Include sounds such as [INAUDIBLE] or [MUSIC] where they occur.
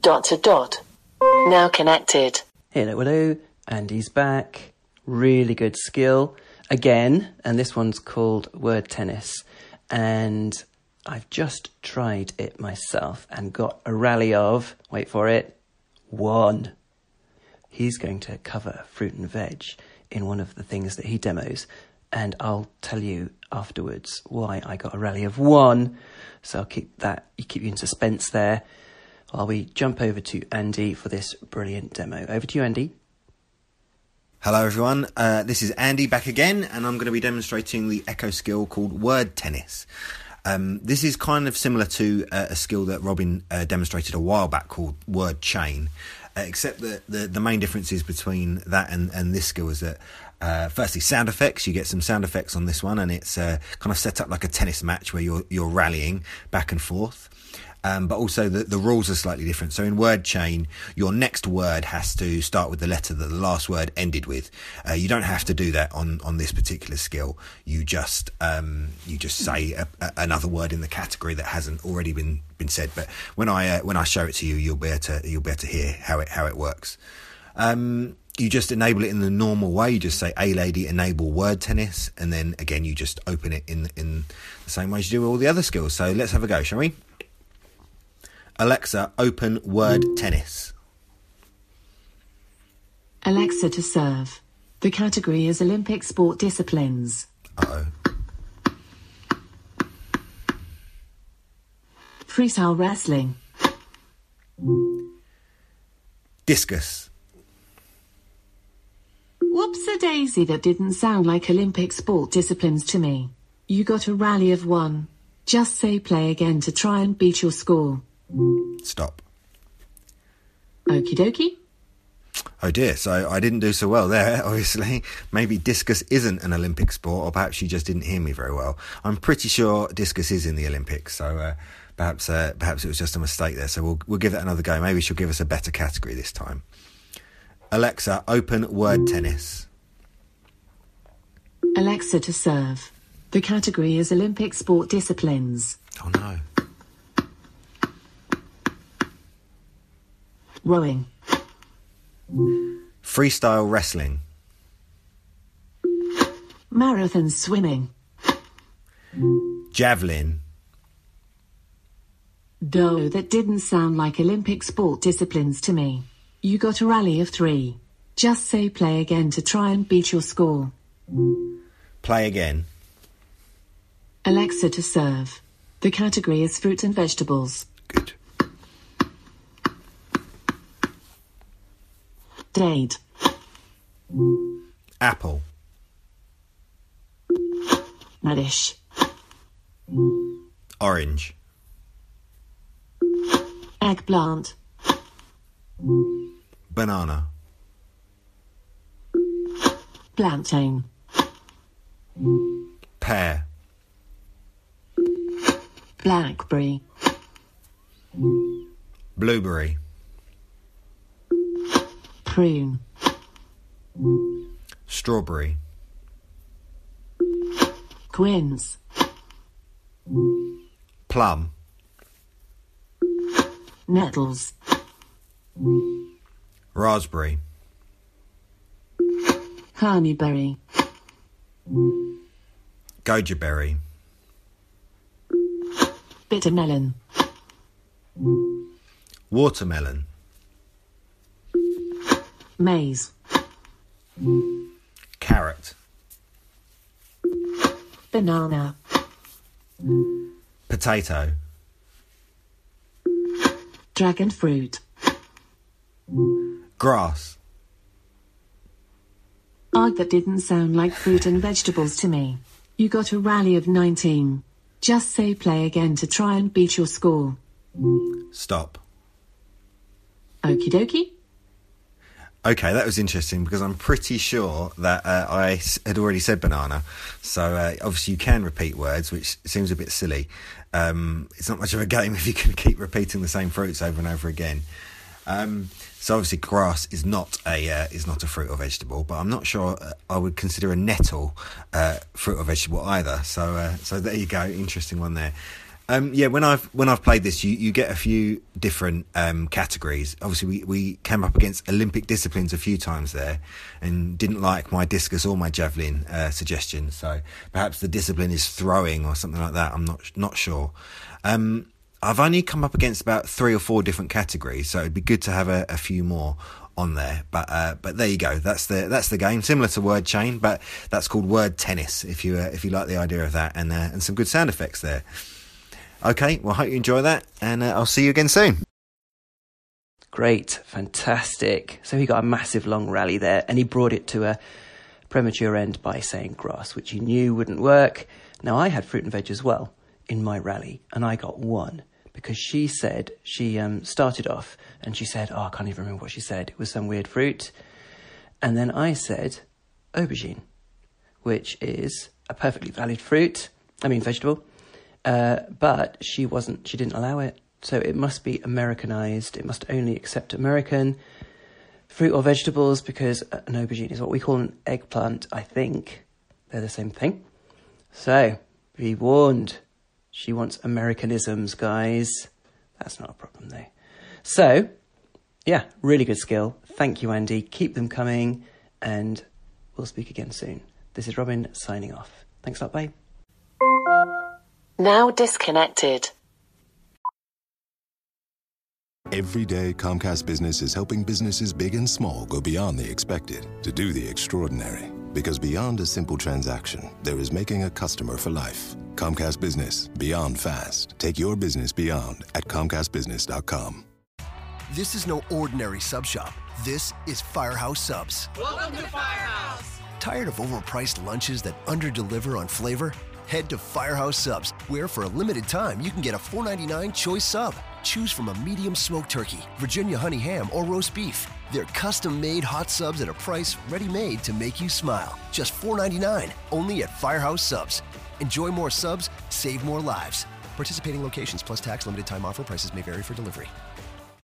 Dot to dot. Now connected. Hello, hello. Andy's back. Really good skill. Again, and this one's called Word Tennis. And I've just tried it myself and got a rally of, wait for it, one. He's going to cover fruit and veg in one of the things that he demos. And I'll tell you afterwards why I got a rally of one. So I'll keep that, you keep you in suspense there while we jump over to Andy for this brilliant demo. Over to you, Andy. Hello, everyone. Uh, this is Andy back again, and I'm going to be demonstrating the echo skill called word tennis. Um, this is kind of similar to uh, a skill that Robin uh, demonstrated a while back called word chain, uh, except that the, the main differences between that and, and this skill is that uh, firstly, sound effects. You get some sound effects on this one, and it's uh, kind of set up like a tennis match where you're you're rallying back and forth. Um, but also the, the rules are slightly different. So in word chain, your next word has to start with the letter that the last word ended with. Uh, you don't have to do that on, on this particular skill. You just um, you just say a, a, another word in the category that hasn't already been been said. But when I uh, when I show it to you, you'll be able to you'll be able to hear how it how it works. Um, you just enable it in the normal way. You just say, "A lady, enable word tennis," and then again, you just open it in in the same way as you do all the other skills. So let's have a go, shall we? Alexa, open word tennis. Alexa to serve. The category is Olympic sport disciplines. Uh oh. Freestyle wrestling. Discus. Whoops a daisy, that didn't sound like Olympic sport disciplines to me. You got a rally of one. Just say play again to try and beat your score. Stop. Okie dokie. Oh dear, so I didn't do so well there, [LAUGHS] obviously. Maybe discus isn't an Olympic sport, or perhaps you just didn't hear me very well. I'm pretty sure discus is in the Olympics, so uh, perhaps uh, perhaps it was just a mistake there. So we'll we'll give it another go. Maybe she'll give us a better category this time. Alexa, open word tennis. Alexa to serve. The category is Olympic sport disciplines. Oh no. Rowing. Freestyle wrestling. Marathon swimming. Javelin. Though that didn't sound like Olympic sport disciplines to me. You got a rally of three. Just say play again to try and beat your score. Play again. Alexa to serve. The category is fruit and vegetables. Good. Date. Apple. Radish. Orange. Eggplant. Banana. Plantain. Pear. Blackberry. Blueberry. Prune. Strawberry. Quince. Plum. Nettles. Raspberry. Honeyberry. Goji berry. Bitter melon. Watermelon. Maize. Carrot. Banana. Potato. Dragon fruit. Grass. Odd that didn't sound like fruit and vegetables to me. You got a rally of 19. Just say play again to try and beat your score. Stop. Okie dokie. Okay, that was interesting because I'm pretty sure that uh, I had already said banana. So uh, obviously you can repeat words, which seems a bit silly. Um, it's not much of a game [LAUGHS] if you can keep repeating the same fruits over and over again. Um, so obviously grass is not a uh, is not a fruit or vegetable, but I'm not sure uh, I would consider a nettle uh, fruit or vegetable either. So uh, so there you go, interesting one there. Um, yeah, when I've when I've played this, you, you get a few different um, categories. Obviously, we, we came up against Olympic disciplines a few times there, and didn't like my discus or my javelin uh, suggestion. So perhaps the discipline is throwing or something like that. I'm not not sure. Um, I've only come up against about three or four different categories, so it'd be good to have a, a few more on there. But uh, but there you go. That's the that's the game. Similar to word chain, but that's called word tennis. If you uh, if you like the idea of that, and uh, and some good sound effects there. Okay, well, I hope you enjoy that, and uh, I'll see you again soon. Great, fantastic. So he got a massive long rally there, and he brought it to a premature end by saying grass, which he knew wouldn't work. Now, I had fruit and veg as well in my rally, and I got one because she said she um, started off and she said, Oh, I can't even remember what she said. It was some weird fruit. And then I said aubergine, which is a perfectly valid fruit, I mean, vegetable. Uh, but she wasn't, she didn't allow it. So it must be Americanized. It must only accept American fruit or vegetables because an aubergine is what we call an eggplant, I think. They're the same thing. So be warned. She wants Americanisms, guys. That's not a problem though. So, yeah, really good skill. Thank you, Andy. Keep them coming, and we'll speak again soon. This is Robin signing off. Thanks a lot. Bye. Now disconnected. Every day, Comcast Business is helping businesses big and small go beyond the expected to do the extraordinary. Because beyond a simple transaction, there is making a customer for life. Comcast Business, beyond fast. Take your business beyond at ComcastBusiness.com. This is no ordinary sub shop. This is Firehouse Subs. Welcome to Firehouse. Tired of overpriced lunches that underdeliver on flavor? Head to Firehouse Subs, where for a limited time you can get a $4.99 choice sub. Choose from a medium smoked turkey, Virginia honey ham, or roast beef. They're custom made hot subs at a price ready made to make you smile. Just $4.99, only at Firehouse Subs. Enjoy more subs, save more lives. Participating locations plus tax limited time offer prices may vary for delivery.